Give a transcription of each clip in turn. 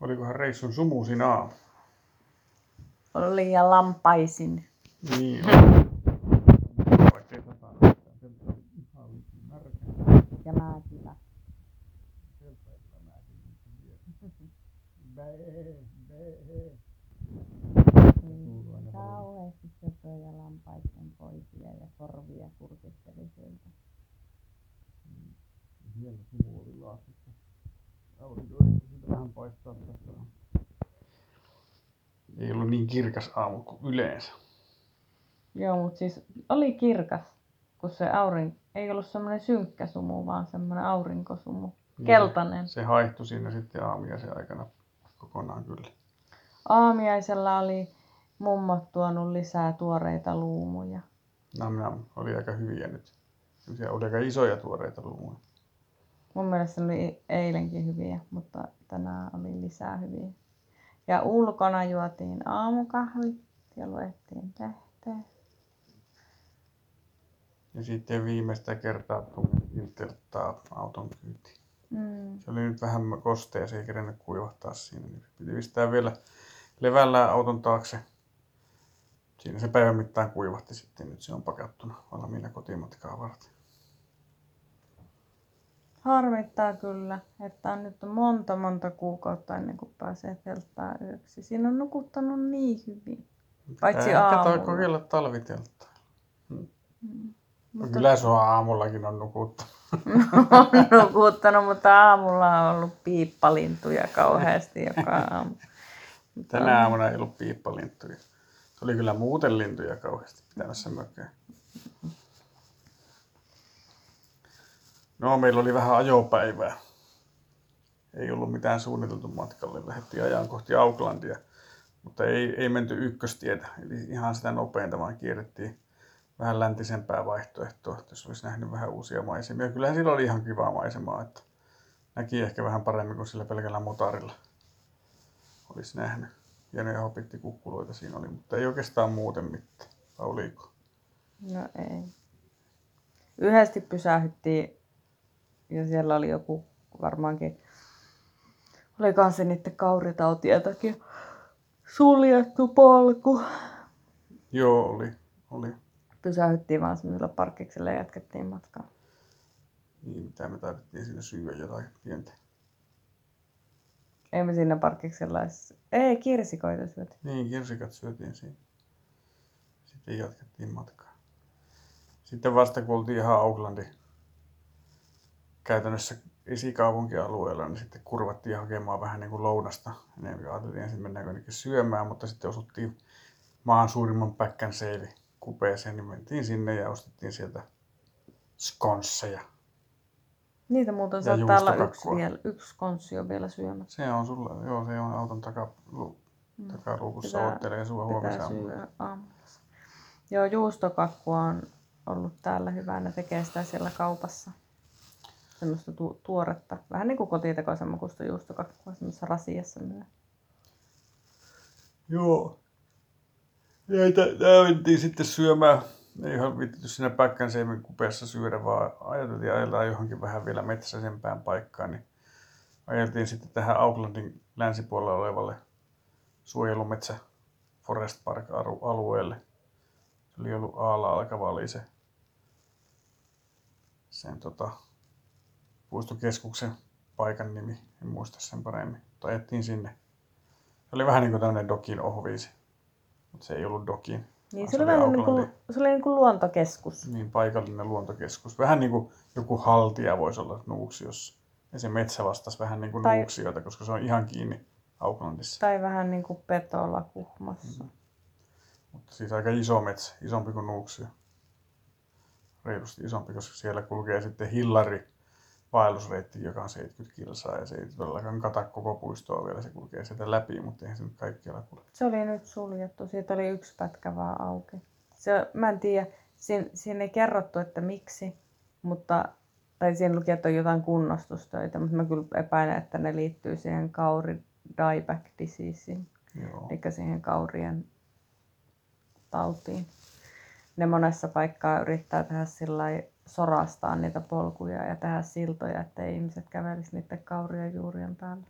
Olikohan reissun sumuisin aamu? Oli ja lampaisin. Niin on. Vaikka satanut, sieltä oli ihan vitun märkä. Ja mäkillä. Sieltä ei kyllä mäkin nyt vielä. Bää, bää. Kuuluu aina paljon. Kauheasti söpöjä lampaiden poikia ja korvia kurkisteli sieltä. Siellä sumu oli laastissa. Aurinko yritti siltä vähän paistaa tässä. Ei ollut niin kirkas aamu kuin yleensä. Joo, mutta siis oli kirkas, kun se aurinko, ei ollut semmoinen synkkä sumu, vaan semmoinen aurinkosumu. Keltainen. Se haihtui siinä sitten aamiaisen aikana kokonaan kyllä. Aamiaisella oli mummot tuonut lisää tuoreita luumuja. Nam nam, oli aika hyviä nyt. Semmoisia oli aika isoja tuoreita luumuja. Mun mielestä ne oli eilenkin hyviä, mutta tänään oli lisää hyviä. Ja ulkona juotiin aamukahvit ja luettiin lehteä. Ja sitten viimeistä kertaa tunnettiin telttaa auton kyytiin. Mm. Se oli nyt vähän kostea, se ei kerennyt kuivahtaa siinä. Niin piti pistää vielä levällään auton taakse. Siinä se päivän mittaan kuivahti sitten. Nyt se on pakattuna valmiina kotimatkaa varten. Harmittaa kyllä, että on nyt monta monta kuukautta ennen kuin pääsee telttaan yöksi. Siinä on nukuttanut niin hyvin. Paitsi ehkä toi aamulla. kokeilla talvitelttaa. Mm. No Mutta kyllä on aamullakin on nukuttanut. on nukuttanut, mutta aamulla on ollut piippalintuja kauheasti joka aamu. Tänä aamuna ei ollut piippalinttuja. Se oli kyllä muuten lintuja kauheasti pitämässä mökkää. No, meillä oli vähän ajopäivää. Ei ollut mitään suunniteltu matkalle. Lähdettiin ajan kohti Aucklandia, mutta ei, ei menty ykköstietä. Eli ihan sitä nopeinta, vaan kierrettiin vähän läntisempää vaihtoehtoa, että jos olisi nähnyt vähän uusia maisemia. Kyllähän sillä oli ihan kivaa maisemaa, että näki ehkä vähän paremmin kuin sillä pelkällä motarilla olisi nähnyt. Hienoja hopittikukkuloita siinä oli, mutta ei oikeastaan muuten mitään. Vai oliko? No ei. Yhdesti pysähyttiin ja siellä oli joku varmaankin, olikohan se niiden kauritautien takia suljettu polku. Joo, oli. oli. Pysähyttiin vaan semmoisella parkkiksella ja jatkettiin matkaa. Niin, mitä me taidettiin siinä syödä jotain pientä. Ei me siinä parkkiksella edes... Ei, kirsikoita syöty. Niin, kirsikat syötiin siinä. Sitten jatkettiin matkaa. Sitten vasta kun oltiin ihan Aucklandin käytännössä esikaupunkialueella, niin sitten kurvattiin hakemaan vähän niin kuin lounasta. Enemmän ajateltiin ensin mennäänkö jonnekin syömään, mutta sitten osuttiin maan suurimman päkkän seivi kupeeseen, niin mentiin sinne ja ostettiin sieltä skonsseja. Niitä muuten saattaa olla yksi, vielä, yksi konssi on vielä syömättä. Se on sulla, joo, se on auton taka, lu, takaluukussa Pitää- odottelee sua Pitää huomisaamuna. syödä aamulla. Joo, juustokakkua on ollut täällä hyvänä. Tekee sitä siellä kaupassa. Semmoista tu- tuoretta. Vähän niin kuin kotitekoisen makusta juustokakkua semmoisessa rasiassa myös. Joo. Näitä, mentiin sitten syömään. Ei ihan vittity siinä päkkänseimen kupeessa syödä, vaan ajateltiin ajella johonkin vähän vielä metsäisempään paikkaan. Niin ajeltiin sitten tähän Aucklandin länsipuolella olevalle suojelumetsä Forest Park alu- alueelle. Se oli ollut Aalla alkava oli se sen tota, puistokeskuksen paikan nimi, en muista sen paremmin. Mutta ajettiin sinne. Se oli vähän niin kuin tämmöinen Dokin ohviisi, mutta se ei ollut Dokin. Niin se oli vähän niin kuin, se oli niin kuin luontokeskus. niin paikallinen luontokeskus. Vähän niin kuin joku haltija voisi olla Nuuksiossa. Ja se metsä vastasi vähän niin kuin Tai- Nuuksiota, koska se on ihan kiinni Aucklandissa. Tai vähän niin kuin petola kuhmassa. Mm. Mutta siis aika iso metsä, isompi kuin Nuuksio. Reilusti isompi, koska siellä kulkee sitten Hillari vaellusreitti, joka on 70 kilsaa ja se ei todellakaan kata koko puistoa vielä, se kulkee sieltä läpi, mutta eihän se nyt kaikkialla kulje. Se oli nyt suljettu. Siitä oli yksi pätkä vaan auki. Se, mä en tiedä, siinä, siinä ei kerrottu, että miksi, mutta, tai siinä luki, että on jotain kunnostustöitä, mutta mä kyllä epäilen, että ne liittyy siihen kauri dieback diseaseen, Joo. eli siihen kaurien tautiin ne monessa paikkaa yrittää tehdä sillä sorastaa niitä polkuja ja tehdä siltoja, ettei ihmiset kävelisi niiden kauria juurien päällä.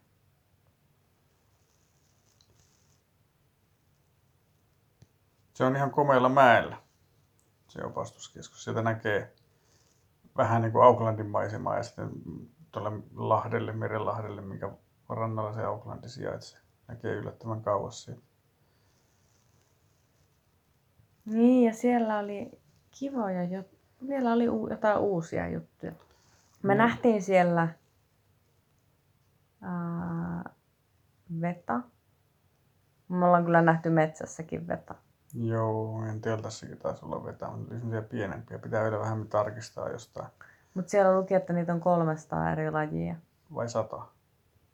Se on ihan komeilla mäellä, se opastuskeskus. Sieltä näkee vähän niin kuin Aucklandin maisemaa ja sitten tuolle Lahdelle, Merenlahdelle, minkä rannalla se Aucklandi sijaitsee. Näkee yllättävän kauas siitä. Niin, ja siellä oli kivoja juttuja. Vielä oli u- jotain uusia juttuja. Me Mm. nähtiin siellä ää, veta. Me ollaan kyllä nähty metsässäkin veta. Joo, en teltassakin taisi olla vetää, mutta oli semmoisia pienempiä. Pitää vielä vähän tarkistaa jostain. Mutta siellä luki, että niitä on 300 eri lajia. Vai sata?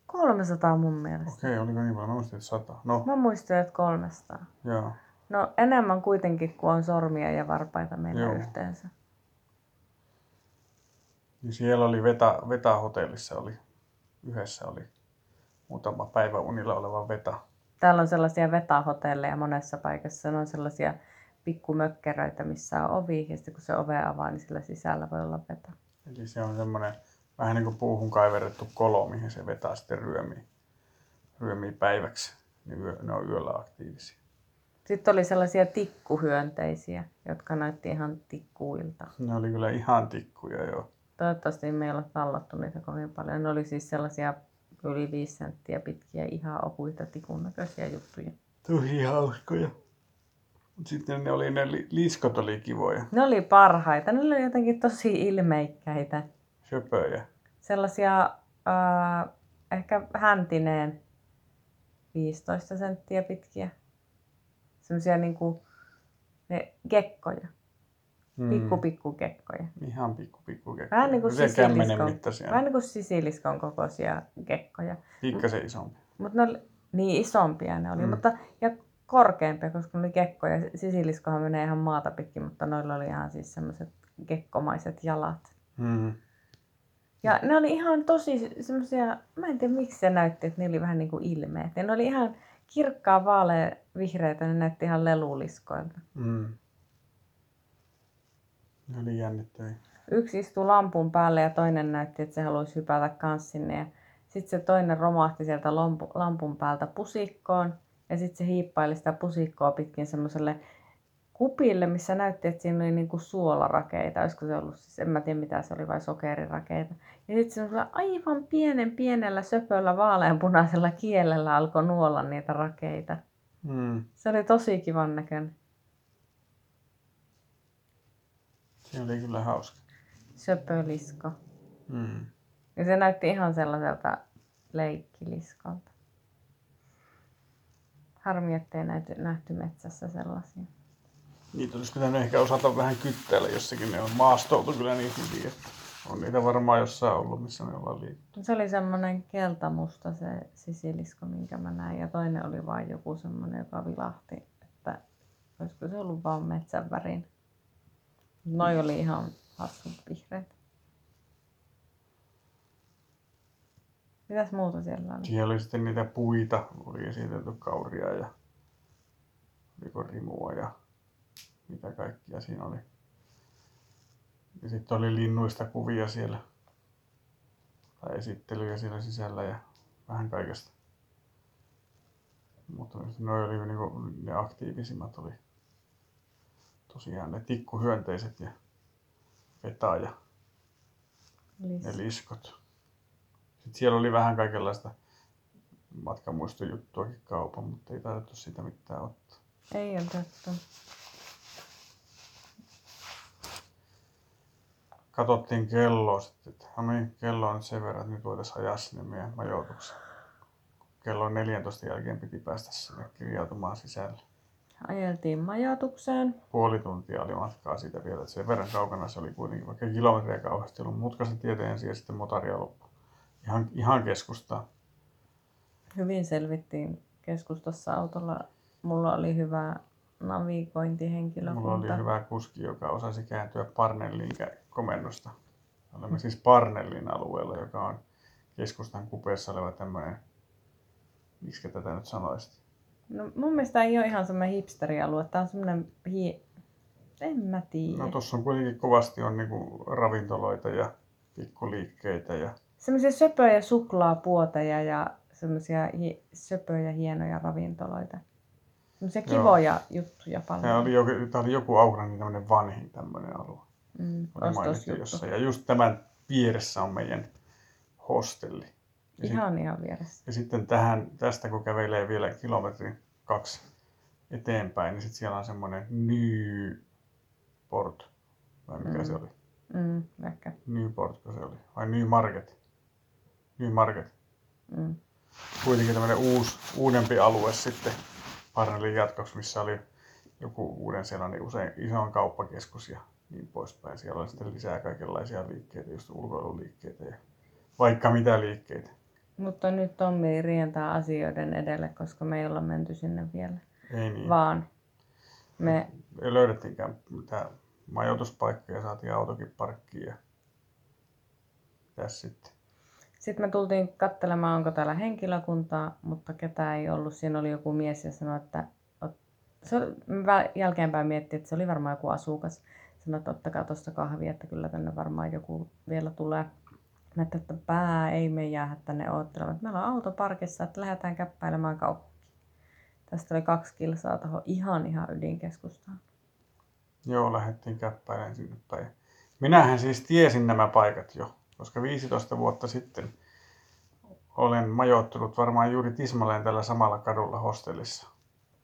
300 mun mielestä. Okei, oliko niin paljon? Mä muistin, että sata. No, Mä muistin, että 300. joo. No enemmän kuitenkin kuin on sormia ja varpaita meillä Joo. yhteensä. Niin siellä oli Veta, Veta-hotellissa oli, yhdessä oli muutama päivä unilla oleva Veta. Täällä on sellaisia vetahotelleja monessa paikassa. Ne on sellaisia pikkumökkeröitä, missä on ovi. Ja sitten kun se ove avaa, niin sillä sisällä voi olla veta. Eli se on semmoinen vähän niin kuin puuhun kaiverrettu kolo, mihin se vetää sitten ryömii, ryömii päiväksi. Niin ne on yöllä aktiivisia. Sitten oli sellaisia tikkuhyönteisiä, jotka näytti ihan tikkuilta. Ne oli kyllä ihan tikkuja joo. Toivottavasti me ei ole tallattu niitä kovin paljon. Ne oli siis sellaisia yli 5 senttiä pitkiä, ihan ohuita tikun näköisiä juttuja. Tosi hauskoja. Sitten ne oli ne li- liskot oli kivoja, Ne oli parhaita. Ne oli jotenkin tosi ilmeikkäitä. söpöjä. Sellaisia ää, ehkä häntineen 15 senttiä pitkiä. Semmoisia niinku ne gekkoja. Pikku pikku gekkoja. Ihan pikku pikku kekkoja. Vähän niin kuin sisiliskon, vähän niin kuin sisiliskon kokoisia gekkoja. Pikkasen isompi. Mutta ne oli niin isompia ne oli, Mm. mutta ja korkeampia, koska ne oli gekkoja. Sisiliskohan menee ihan maata pitkin, mutta noilla oli ihan siis semmoiset gekkomaiset jalat. Mm. Ja ne oli ihan tosi semmoisia, mä en tiedä miksi se näytti, että ne oli vähän niin kuin ilmeet. Ne oli ihan kirkkaa vaalea vihreitä, ne näytti ihan leluliskoilta. Mm. Ne oli jännittäviä. Yksi istui lampun päälle ja toinen näytti, että se haluaisi hypätä kans sinne. Ja sitten se toinen romahti sieltä lampu, lampun päältä pusikkoon. Ja sitten se hiippaili sitä pusikkoa pitkin semmoiselle kupille, missä näytti, että siinä oli niinku suolarakeita. Olisiko se ollut, siis en mä tiedä mitä se oli, vai sokerirakeita. Ja sitten semmoisella aivan pienen pienellä söpöllä vaaleanpunaisella kielellä alkoi nuolla niitä rakeita. Mm. Se oli tosi kivan näköinen. Se oli kyllä hauska. Söpölisko. Mm. Ja se näytti ihan sellaiselta leikkiliskolta. Harmi, ettei nähty, nähty metsässä sellaisia. Niitä olisi pitänyt ehkä osata vähän kyttäillä jossakin. Ne on maastoutu kyllä niin hyvin, että on niitä varmaan jossain ollut, missä me ollaan liikkunut. Se oli semmoinen keltamusta se sisilisko, minkä mä näin. Ja toinen oli vain joku semmoinen, joka vilahti, että olisiko se ollut vaan metsän värin. Noi oli ihan hassut vihreät. Mitäs muuta siellä oli? Siellä oli sitten niitä puita, oli esitelty kauria ja oliko rimua ja mitä kaikkia siinä oli. Ja sitten oli linnuista kuvia siellä, tai esittelyjä siellä sisällä ja vähän kaikesta. Mutta ne oli niinku, ne aktiivisimmat oli tosiaan ne tikkuhyönteiset ja veta ja Lis- ne liskot. Sitten siellä oli vähän kaikenlaista matkamuistojuttuakin kaupan, mutta ei taidettu siitä mitään ottaa. Ei otettu. Katsottiin kelloa sitten, että no niin, kello on sen verran, että nyt voitaisiin ajaa sinne meidän majoitukseen. Kello 14 jälkeen piti päästä sinne kirjautumaan sisälle. Ajeltiin majoitukseen. Puoli tuntia oli matkaa siitä vielä, että sen verran kaukana se oli kuitenkin, vaikka kilometriä kauheasti ollut mutkaisen tieteen ensin ja sitten motaria loppu. Ihan, ihan keskustaan. Hyvin selvittiin keskustassa autolla. Mulla oli hyvä Mulla navigointihenkilökunta. oli hyvä kuski, joka osasi kääntyä Parnellin kä- komennosta. Olemme siis Parnellin alueella, joka on keskustan kupeessa oleva tämmöinen, miksi tätä nyt sanoisit? No, mun mielestä ei ole ihan semmoinen hipsterialue. Tää on semmoinen hie... En mä tiedä. No tuossa on kuitenkin kovasti on niinku ravintoloita ja pikkuliikkeitä ja Semmoisia söpöjä suklaapuoteja ja semmoisia hi- söpöjä hienoja ravintoloita. Semmoisia Joo. kivoja juttuja paljon. Tämä oli, joku, tämä oli joku tämmöinen vanhin tämmöinen alue. Mm, jossain. Ja just tämän vieressä on meidän hostelli. Ja, sit, Ihan ihan vieressä. ja sitten tähän, tästä kun kävelee vielä kilometrin kaksi eteenpäin, niin sitten siellä on semmoinen Newport. Vai mikä Mm. se oli? Mm, ehkä. Newportko se oli? Vai Newmarket? Newmarket. Mm. Kuitenkin tämmöinen uusi, uudempi alue sitten Parnellin jatkoksi, missä oli joku uuden sellainen usein ison kauppakeskus ja niin poispäin. Siellä oli sitten lisää kaikenlaisia liikkeitä, just ulkoiluliikkeitä ja vaikka mitä liikkeitä. Mutta nyt Tommi rientää asioiden edelle, koska me ei olla menty sinne vielä. Ei niin. Vaan me, Ei löydettiinkään mitään majoituspaikkoja, saatiin autokin parkkiin ja tässä sitten. sitten me tultiin katselemaan, onko täällä henkilökuntaa, mutta ketään ei ollut. Siinä oli joku mies ja sanoi, että se oli, jälkeenpäin miettii, että se oli varmaan joku asukas. Sanoi, että ottakaa tuosta kahvia, että kyllä tänne varmaan joku vielä tulee. Ajattelin, että pää ei me jäädä tänne oottelemaan. Meillä on auto parkissa, että lähdetään käppäilemään kaupunkiin. Tästä oli kaksi kilsaa tuohon ihan ihan ydinkeskustaan. Joo, lähdettiin käppäilemään sinne päin. Minähän siis tiesin nämä paikat jo, koska 15 vuotta sitten olen majoittunut varmaan juuri tismalleen tällä samalla kadulla hostellissa.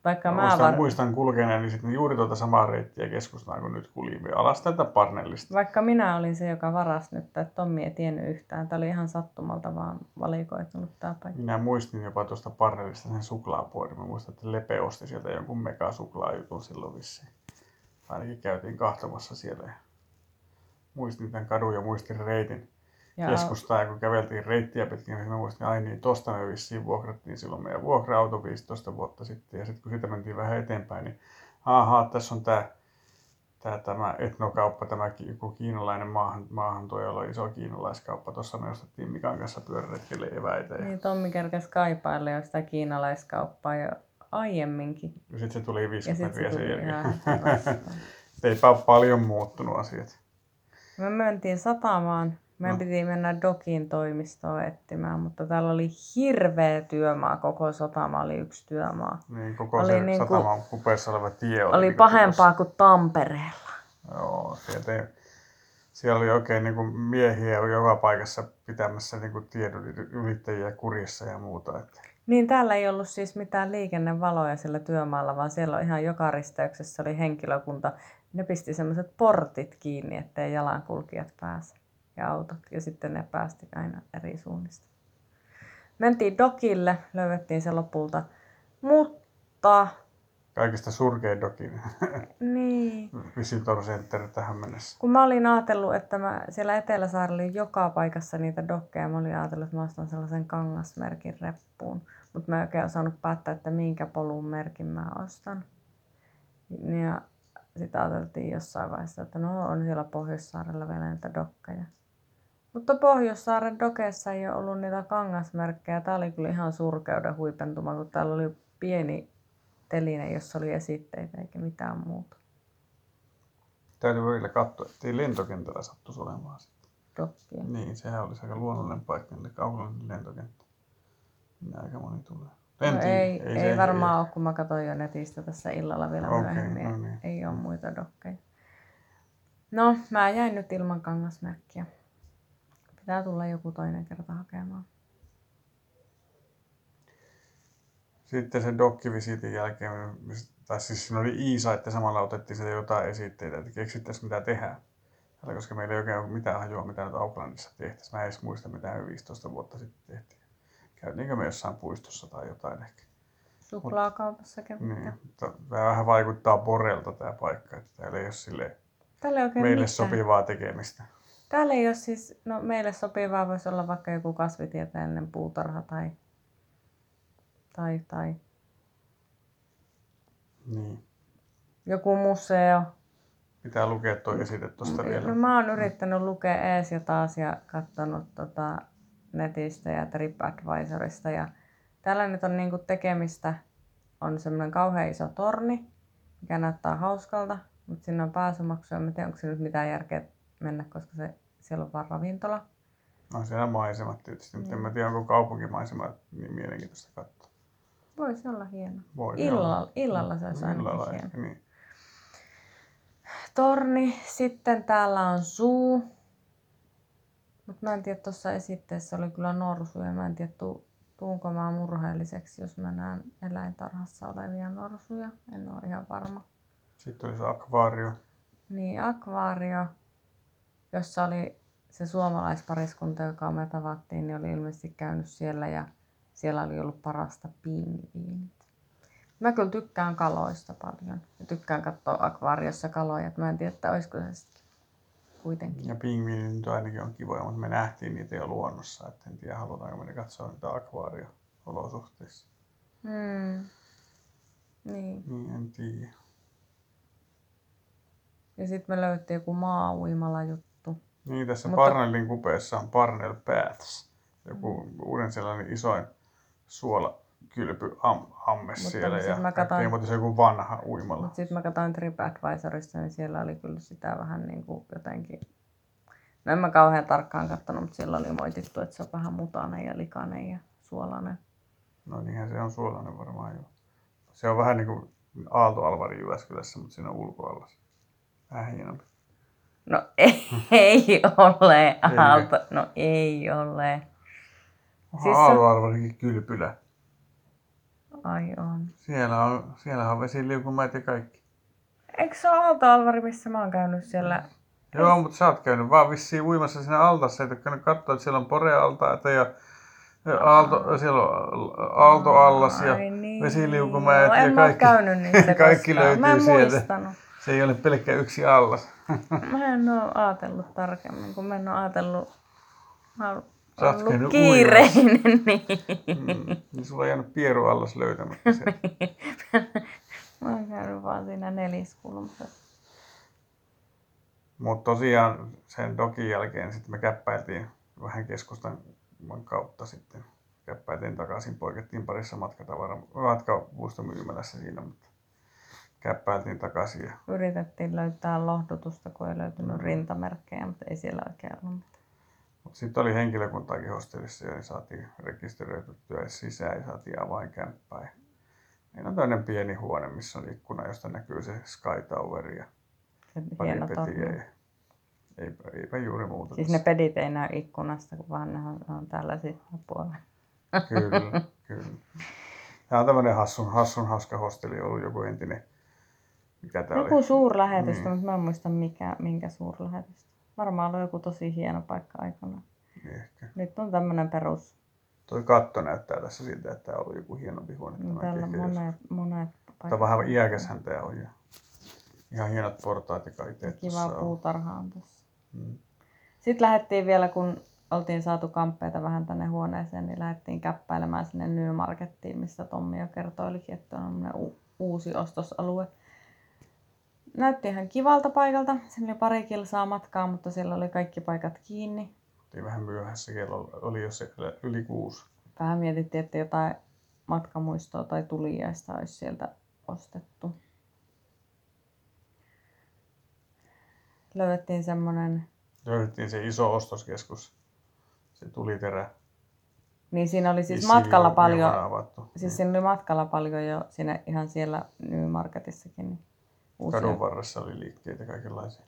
Vaikka mä, muistan, var... muistan kulkeneeni sitten juuri tuota samaa reittiä keskustaan, kun nyt kuljimme alas tätä Parnellista. Vaikka minä olin se, joka varasi nyt, että Tommi ei tiennyt yhtään. Tämä oli ihan sattumalta vaan valikoitunut tämä paikka. Minä muistin jopa tuosta Parnellista sen suklaapuodin. Mä muistan, että Lepe osti sieltä jonkun mega suklaajutun silloin vissiin. Ainakin käytiin kahtomassa siellä. Muistin tämän kadun ja muistin reitin Ja keskustaa. Ja kun käveltiin reittiä pitkin, niin mä muistin, ai niin, tosta me vissiin vuokrattiin silloin meidän vuokra-auto 15 vuotta sitten. Ja sitten kun siitä mentiin vähän eteenpäin, niin ahaa, tässä on tämä Tää, tämä etnokauppa, tämä joku kiinalainen maahan, maahantuoja, jolla on iso kiinalaiskauppa. Tuossa me ostettiin Mikan kanssa pyöräretkelle eväitä. Ja, niin Tommi kerkesi kaipailla jo sitä kiinalaiskauppaa jo aiemminkin. ja sitten se tuli viisi Ja sitten se sen jälkeen. Eipä ole paljon muuttunut asiat. Me mentiin satamaan. Meidän No. piti mennä Dokin toimistoon etsimään, mutta täällä oli hirveä työmaa. Koko satama oli yksi työmaa. Niin koko Oli se niinku- sataman kupeessa oleva tie oli, Oli niinku pahempaa kuin Tampereella. Joo, sieltä ei, siellä oli oikein niin kuin miehiä joka paikassa pitämässä niin kuin tiedon ylittäjiä kurissa ja muuta. Että. Niin täällä ei ollut siis mitään liikennevaloja sillä työmaalla, vaan siellä on ihan joka risteyksessä oli henkilökunta. Ne pisti semmoiset portit kiinni, ettei jalankulkijat pääse ja autot. Ja sitten ne päästi aina eri suunnista. Mentiin dokille, löydettiin se lopulta. Mutta, Kaikista surkein dokin niin, Visitor Center tähän mennessä. kun mä olin ajatellut, että mä, siellä Eteläsaarella oli joka paikassa niitä dokkeja, mä olin ajatellut, että mä ostan sellaisen kangasmerkin reppuun. Mutta mä en oikein osannut päättää, että minkä polun merkin mä ostan. Ja sitten ajateltiin jossain vaiheessa, että no on siellä Pohjoissaarella vielä niitä dokkeja. Mutta Pohjoissaaren dokeissa ei ole ollut niitä kangasmerkkejä. Tää oli kyllä ihan surkeuden huipentuma, kun täällä oli pieni teline, jossa oli esitteitä eikä mitään muuta. Täytyy välillä katsoa, ettei lentokentällä sattuisi olemaan sitten. Dokkia. Niin, sehän olisi aika luonnollinen paikka, eli kaupallinen lentokenttä. Minä aika moni tulee. No En tiedä, ei, ei, ei varmaan ole, kun mä katsoin jo netistä tässä illalla vielä Okei, myöhemmin. no niin. Ei ole muita dokkeja. No, mä jäin nyt ilman kangasmerkkiä. Pitää tulla joku toinen kerta hakemaan. Sitten sen dokkivisiitin jälkeen, tai siis siinä oli Iisa, että samalla otettiin sieltä jotain esitteitä, että keksittäisiin mitä tehdään. Täällä, koska meillä ei oikein ole mitään hajua, mitä nyt Aucklandissa tehtäisiin. Mä en edes muista, mitä me 15 vuotta sitten tehtiin. Käytiinkö me jossain puistossa tai jotain ehkä. Suklaakaupassa kävitte. Niin, mutta tämä vähän vaikuttaa Borelta tämä paikka, että täällä ei ole sille Täällä ei meille mitään. sopivaa tekemistä. Täällä ei ole siis, no meille sopivaa voisi olla vaikka joku kasvitieteellinen puutarha tai, tai, tai Niin. joku museo. Pitää lukea tuo esite tuosta vielä. No, mä oon yrittänyt lukea ees ja taas ja katsonut tota netistä ja TripAdvisorista. Ja täällä nyt on niinku tekemistä, on semmoinen kauhean iso torni, mikä näyttää hauskalta, mutta sinne on pääsymaksu. En mä tiedä, onko se nyt mitään järkeä mennä, koska se, siellä on vaan ravintola. On siellä maisemat tietysti, mutta en mä tiedä, onko kaupunkimaisema niin mielenkiintoista katsoa. Voisi olla hieno. Voi Illalla, olla. illalla se olisi ainakin Illalla hieno. ehkä, niin. Torni, sitten täällä on suu. Mutta mä en tiedä, tuossa esitteessä oli kyllä norsuja. Mä en tiedä, tu, tuunko mä murheelliseksi, jos mä näen eläintarhassa olevia norsuja. En ole ihan varma. Sitten oli se akvaario. Niin, akvaario, jossa oli se suomalaispariskunta, joka me tavattiin, niin oli ilmeisesti käynyt siellä ja siellä oli ollut parasta pingviinit. Mä kyllä tykkään kaloista paljon. Ja tykkään katsoa akvaariossa kaloja, mä en tiedä, että olisiko se sitten kuitenkin. Ja pingviinit nyt ainakin on kivoja, mutta me nähtiin niitä jo luonnossa. Et en tiedä, halutaanko me katsoa niitä akvaario-olosuhteissa. Mm. Niin. Niin, en tiedä. Ja sitten me löydettiin joku maa-uimala juttu. Niin, tässä Mutta-. Parnellin kupeessa on Parnell Paths. Joku Mm. uuden sellainen isoin suolakylpy am, amme Mutta siellä. Ja mä katsoin- mutta se joku vanha uimala. Mutta sitten mä katsoin TripAdvisorista, niin siellä oli kyllä sitä vähän niin kuin jotenkin... No en mä kauhean tarkkaan katsonut, mutta siellä oli moitittu, että se on vähän mutainen ja likainen ja suolainen. No niinhän se on suolainen varmaan jo. Se on vähän niin kuin Aalto-Alvari Jyväskylässä, mutta siinä on ulkoalla. Vähän hienompi. No ei ole? Aalto. No ei ole. Siis se- Aalto-Alvarikin kylpylä. Ai on. Siellä on, siellä on vesiliukumäät ja kaikki. Eikö se ole Aalto-Alvari, missä mä oon käynyt siellä? Joo, mutta sä oot käynyt vaan vissiin uimassa siinä altassa, et ole käynyt katsoa, että siellä on porealtaita ja ja aalto, siellä on aaltoallas ja Ai niin. vesiliukumäet no, ja kaikki, käynyt niissä kaikki löytyy Mä en sieltä. muistanut. Se ei ole pelkkä yksi allas. Mä en oo ajatellut tarkemmin, kun mä en oo ajatellut... Mä oon ollut kiireinen, niin. Mm, niin sulla on jäänyt pieruallas löytämättä se. Mä oon käynyt vaan siinä neliskulmassa. Mutta tosiaan sen dokin jälkeen sitten me käppäiltiin vähän keskustan kautta sitten. Käppäiltiin takaisin, poikettiin parissa matkatavara, matkapuustomyymälässä siinä, mutta käppäiltiin takaisin ja Yritettiin löytää lohdutusta, kun ei löytynyt Mm. rintamerkkejä, mutta ei siellä oikein ollut mitään. Mutta sitten oli henkilökuntaakin hostellissa ja niin saatiin rekisteröityä sisään ja saatiin avainkämppää. Ja Meillä on tämmöinen pieni huone, missä on ikkuna, josta näkyy se Sky Tower ja Se pari petiä. torni. Ja eipä, eipä juuri muuta. Siis ne tässä. pedit ei näy ikkunasta, kun vaan ne on, ne on tällä puolella. Kyllä, kyllä. Tämä on tämmöinen hassun, hassun hauska hosteli ollut joku entinen. Mikä tää Joku oli? suurlähetystö, Niin. mutta mä en muista mikä, minkä suurlähetystö. Varmaan oli joku tosi hieno paikka aikana. Niin Ehkä. Nyt on tämmönen perus. Toi katto näyttää tässä siltä, että tämä on ollut joku hienompi huone. Tämä täällä monet, monet Tämä on vähän iäkäshän tämä on. Ja ihan hienot portaat ja kaikki. Kiva puutarha on tässä. Mm. Sitten lähdettiin vielä, kun oltiin saatu kamppeita vähän tänne huoneeseen, niin lähdettiin käppäilemään sinne Newmarkettiin, missä Tommi jo kertoilikin, että on uusi ostosalue. Näytti ihan kivalta paikalta. Siinä oli pari kilsaa matkaa, mutta siellä oli kaikki paikat kiinni. Oltiin vähän myöhässä, kello oli jo siellä yli kuusi. Vähän mietittiin, että jotain matkamuistoa tai tuliaista olisi sieltä ostettu. Löydettiin semmonen, Löydettiin se iso ostoskeskus, se tuliterä. niin siinä oli siis Vissiin matkalla jo- paljon, siis siinä oli matkalla paljon jo siinä, ihan siellä Newmarketissakin. Niin uusia. Kadun varressa oli liikkeitä kaikenlaisia.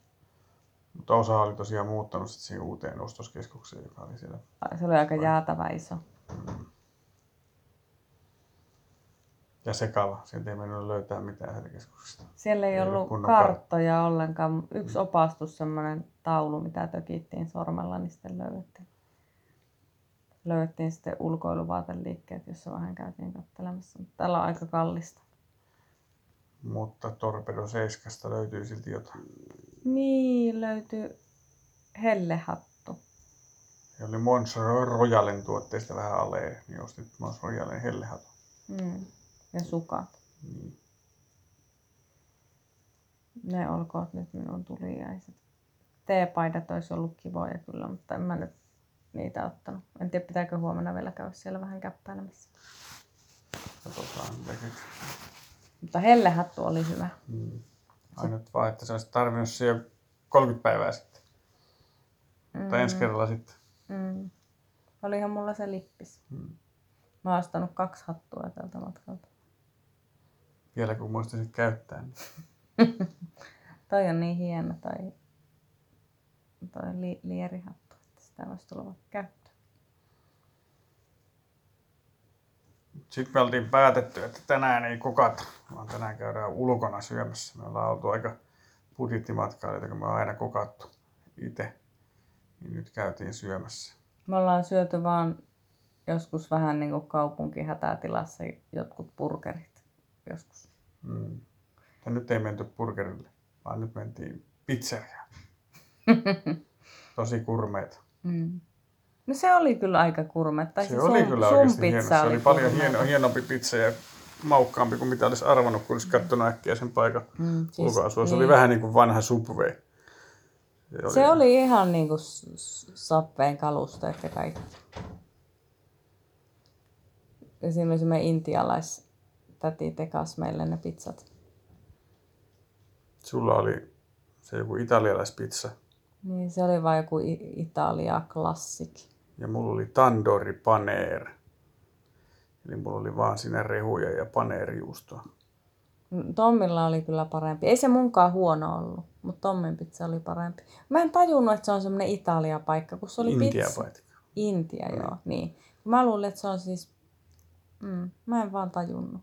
Mutta osa oli tosiaan muuttanut sit siihen uuteen ostoskeskukseen, joka oli siellä. Se oli aika jäätävä iso. Ja sekava. Sieltä ei mennyt löytää mitään sieltä keskuksesta. Siellä ei Ei ollut ollut karttoja ollenkaan. mutta Yksi opastus, semmoinen taulu, mitä tökittiin sormella, niin sitten löydettiin. Löydettiin sitten ulkoiluvaateliikkeet, jossa vähän käytiin katselemassa. Mutta täällä on aika kallista. Mutta Torpedo 7 löytyy silti jotain. Niin, löytyy hellehattu. Ja oli Mons Royalen tuotteista vähän alle, niin ostit Mons Royalen hellehaton. Mm. Ja sukat. Niin. Ne olkoot nyt minun tuliaiset. Teepaidat olisi ollut kivoja kyllä, mutta en mä nyt niitä ottanut. En tiedä, pitääkö huomenna vielä käydä siellä vähän käppäilemässä. Katsotaan mitä keksitään. Mutta hellehattu oli hyvä. Mm. Ainut vaan, että se olisi tarvinnut jo 30 päivää sitten. Mutta ensi kerralla sitten. Mm. Olihan mulla se lippis. Mm. Mä oon ostanut kaksi hattua tältä matkalta. Vielä kun muistaisit käyttää. Niin. toi on niin hieno toi, toi li, lierihattu, että sitä voisi tulla vaikka Sitten me oltiin päätetty, että tänään ei kokata, vaan tänään käydään ulkona syömässä. Me ollaan oltu aika budjettimatkailijoita, kun me ollaan aina kokattu itse. Niin nyt käytiin syömässä. Me ollaan syöty vaan joskus vähän niin kuin kaupunkihätätilassa jotkut burgerit joskus. Mm. Ja nyt ei menty burgerille, vaan nyt mentiin pizzeriaan. Tosi kurmeita. Mm. No se oli kyllä aika kurme. Tai Se se oli sun, kyllä sun pizza hieno. Se oli paljon kurmeita. hieno, hienompi pizza ja maukkaampi kuin mitä olisi arvannut, kun olisi katsonut äkkiä sen paikan Mm, siis, ulkoasua. Se niin. oli vähän niin kuin vanha Subway. Se Se oli ihan niinku s- s- Subwayn kalusteet ja kaikki. Ja siinä oli semmoinen intialais täti tekas meille ne pizzat. Sulla oli se joku italialaispizza Niin se oli vaan joku Italia Classic. Ja mulla oli tandoori paneer. Eli mulla oli vaan siinä rehuja ja paneerijuustoa. Mm, Tommilla oli kyllä parempi. Ei se munkaan huono ollut, mutta Tommin pizza oli parempi. Mä en tajunnut, että se on semmoinen Italia-paikka, kun se oli Intia pizza. paikka. Intia, joo. Niin. Mä luulin, että se on siis... Mm, mä en vaan tajunnut.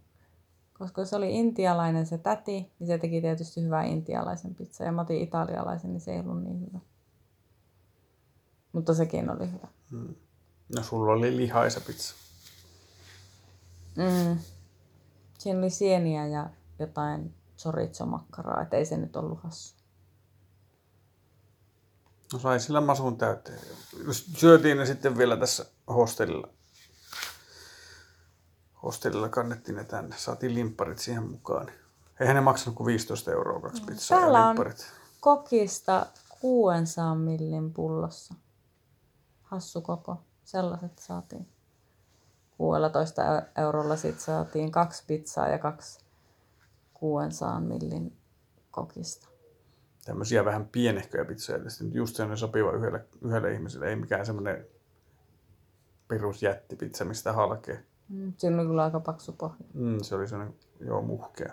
Koska se oli intialainen se täti, niin se teki tietysti hyvää intialaisen pizza. Ja mä otin italialaisen, niin se ei ollut niin hyvä. Mutta sekin oli hyvä. No sulla oli lihaisa pizza. Mm. Siinä oli sieniä ja jotain chorizo-makkaraa, et ei se nyt ollut hassu. No sai sillä masun täyteen. Syötiin ne sitten vielä tässä hostellilla. Hostellilla kannettiin ne tänne. Saatiin limpparit siihen mukaan. Eihän ne maksanut kuin 15 euroa kaksi pizzaa Täällä ja on- limpparit. Kokista 600 millin pullossa. Hassu koko. Sellaiset saatiin. 16 eu- eurolla sit saatiin kaksi pizzaa ja kaksi 600 millin kokista. Tämmöisiä vähän pienehköjä pizzoja. Tietysti just sellainen sopiva yhdelle, yhdelle ihmiselle. Ei mikään semmoinen perusjättipizza, mistä halkee. Mm, Siinä oli kyllä aika paksu pohja. Mm, se oli sellainen, joo, muhkea.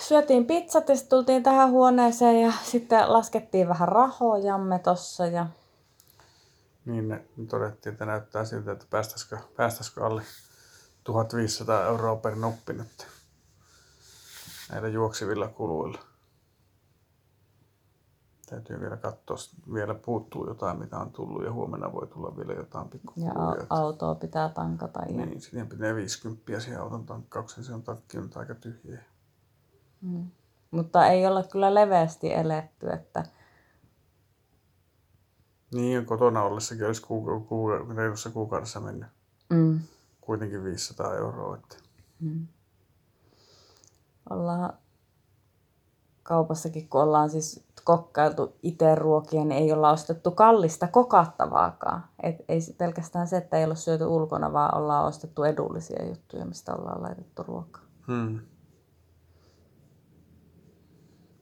Syötiin pizzat ja sitten tultiin tähän huoneeseen ja sitten laskettiin vähän rahojamme tossa ja Niin ne todettiin, että näyttää siltä, että päästäisikö, päästäisikö alle 1500 euroa per nuppi nyt näillä juoksevilla kuluilla. Täytyy vielä katsoa, vielä puuttuu jotain, mitä on tullut ja huomenna voi tulla vielä jotain ja pikkukuluja. au- autoa pitää tankata. Ja, Niin, siihen pitää 50 siihen auton tankkaukseen, se on takki nyt aika tyhjä. mm. Mutta ei olla kyllä leveästi eletty, että Niin, kotona ollessakin olisi kuuka- kuuka- reilussa kuukaudessa mennyt mm, kuitenkin 500 euroa. Että. mm. ollaan kaupassakin, kun ollaan siis kokkailtu itse ruokia, niin ei olla ostettu kallista kokattavaakaan. Et ei pelkästään se, että ei ole syöty ulkona, vaan ollaan ostettu edullisia juttuja, mistä ollaan laitettu ruokaa. Hmm.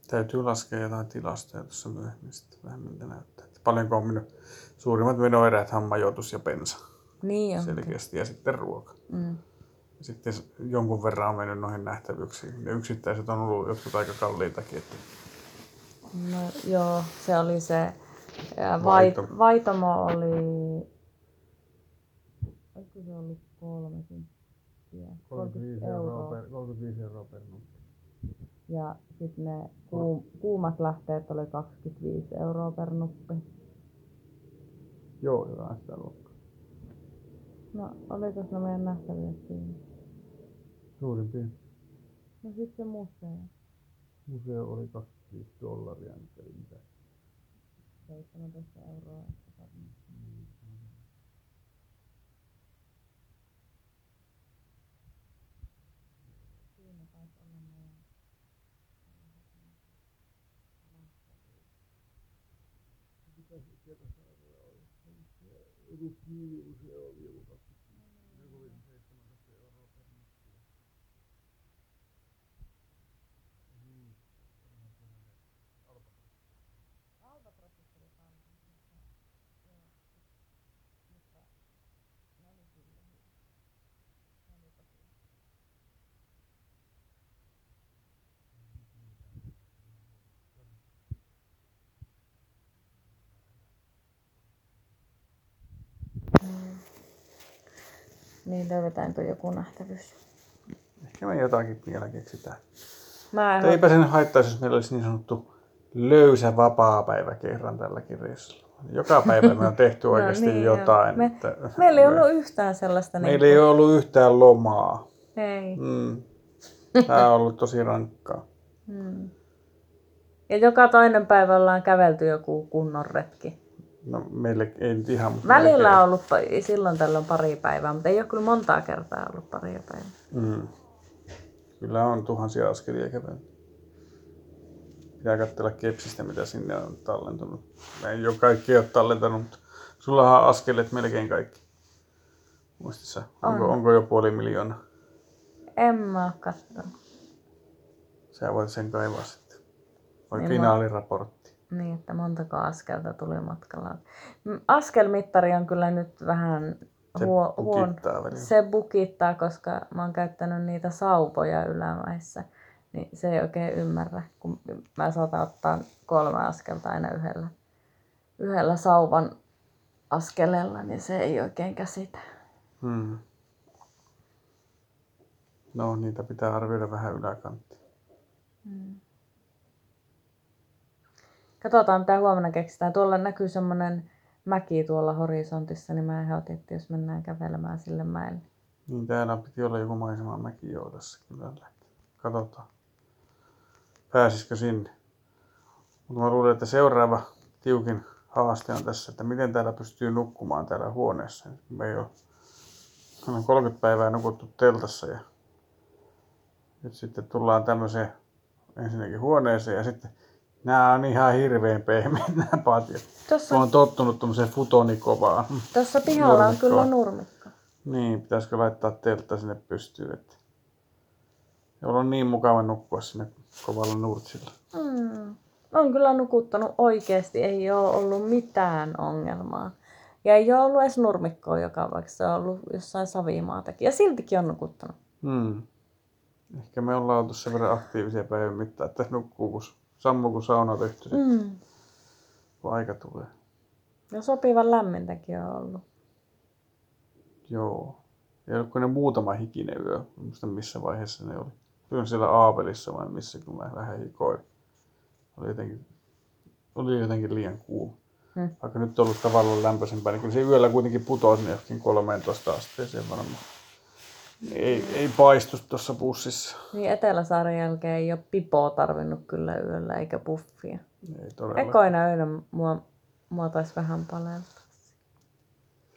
Täytyy laskea jotain tilastoja tuossa myöhemmin sitten vähän miltä näyttää. Paljonko on mennyt suurimmat menoerät majoitus ja bensa Niin on. selkeästi ja sitten ruoka. Mm. Ja sitten jonkun verran on mennyt noihin nähtävyyksiin. Ne yksittäiset on ollut jotkut aika kalliitakin. Että No joo, se oli se. Ja vai, Vaito. vaitomo oli... Olisiko se ollut 30? 30 euroa. 35 euroa per. Ja sitten ne kuum, kuumat lähteet oli 25 euroa per nuppi. Joo, jotain sitä luokkaa. No, oliko ne meidän nähtävyydet siinä? Suurin piirtein. No sitten se museo. Museo oli 25 dollaria, nyt eli mitä. 17 euroa. riqueza favorável. Erupir o geólogo. Niin löydetään tuo joku nähtävyys. Ehkä me jotakin vielä keksitään. Mä Mutta eipä sen haittaisi, jos meillä olisi niin sanottu löysä vapaa-päivä kerran tälläkin reissulla. Joka päivä me on tehty oikeasti niin, joo. jotain. Me- että, Meillä ei ollut yhtään sellaista. meillä ei ole ollut yhtään lomaa. Ei. Mm. Tämä on ollut tosi rankkaa. Mm. Ja joka toinen päivä ollaan kävelty joku kunnon retki. No meille ei nyt ihan, mutta Välillä melkein. on ollut silloin tällöin pari päivää, mutta ei ole kyllä montaa kertaa ollut pari päivää. Mm. Kyllä on tuhansia askelia kävelty. Pitää katsella kepsistä, mitä sinne on tallentunut. Mä en jo kaikki ole tallentanut, mutta sullahan on askelet melkein kaikki. Muistissa. Onko, On. onko jo puoli miljoonaa? En mä oo kattonut. Sä voit sen kaivaa sitten. Vai Niin finaaliraportti. Niin, että montako askelta tuli matkalla. Mm, Askelmittari on kyllä nyt vähän Se huo, huon. bukittaa. Se bukittaa, koska mä oon käyttänyt niitä sauvoja ylämäissä. Niin se ei oikein ymmärrä, kun mä saatan ottaa kolme askelta aina yhdellä, yhdellä sauvan askeleella, niin se ei oikein käsitä. Hmm. No, niitä pitää arvioida vähän yläkanttia. Katsotaan, mitä huomenna keksitään. Tuolla näkyy semmoinen mäki tuolla horisontissa, niin mä ehdotin, että jos mennään kävelemään sille mäelle. Niin täällä piti olla joku maisemamäki jo tässä kylällä. Katsotaan. Pääsisikö sinne. Mutta mä luulen, että seuraava tiukin haaste on tässä, että miten täällä pystyy nukkumaan täällä huoneessa. Me ei ole, on 30 päivää nukuttu teltassa ja nyt sitten tullaan tämmöiseen ensinnäkin huoneeseen ja sitten nämä on ihan hirveän pehmeät nämä patjat. Tuossa, Mä oon tottunut tuommoiseen futonikovaan. tuossa pihalla on kyllä nurmikko. Niin, pitäisikö laittaa teltta sinne pystyyn, että jolla on niin mukava nukkua sinne kovalla nurtsilla. Mm. On kyllä nukuttanut oikeasti, ei ole ollut mitään ongelmaa. Ja ei ole ollut edes nurmikkoa, joka vaikka se on ollut jossain savimaatakin. Ja siltikin on nukuttanut. Hmm. Ehkä me ollaan oltu sen verran aktiivisia päivän mittaan, että nukkuu kun sammuu kun sauna tehty, mm. Kun aika tulee. Ja sopivan lämmintäkin on ollut. Joo. Ja oliko ne muutama hikinen yö, muista missä vaiheessa ne oli. Kyllä siellä Aavelissa vai missä, kun mä vähän hikoin. Oli jotenkin, oli jotenkin liian kuuma. Hmm. Vaikka nyt on ollut tavallaan lämpöisempää, niin kyllä se yöllä kuitenkin sinne johonkin 13 asteeseen varmaan. Ei, ei paistu tuossa bussissa. Niin Eteläsaaren jälkeen ei ole pipoa tarvinnut kyllä yöllä, eikä puffia. Ei todellakaan. Ekoina öinä mua, mua taisi vähän palelta.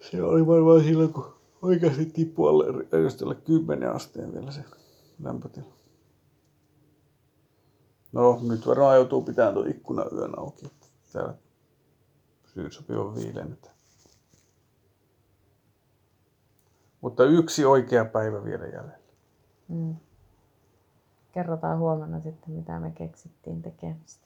Se oli varmaan silloin, kun oikeasti tippui alle, alle 10 asteen vielä se lämpötila. No, nyt varmaan joutuu pitämään tuon ikkunan yön auki, täällä pysyy sopivan viileän. että- Mutta yksi oikea päivä vielä jäljellä. Mm. Kerrotaan huomenna sitten, mitä me keksittiin tekemistä.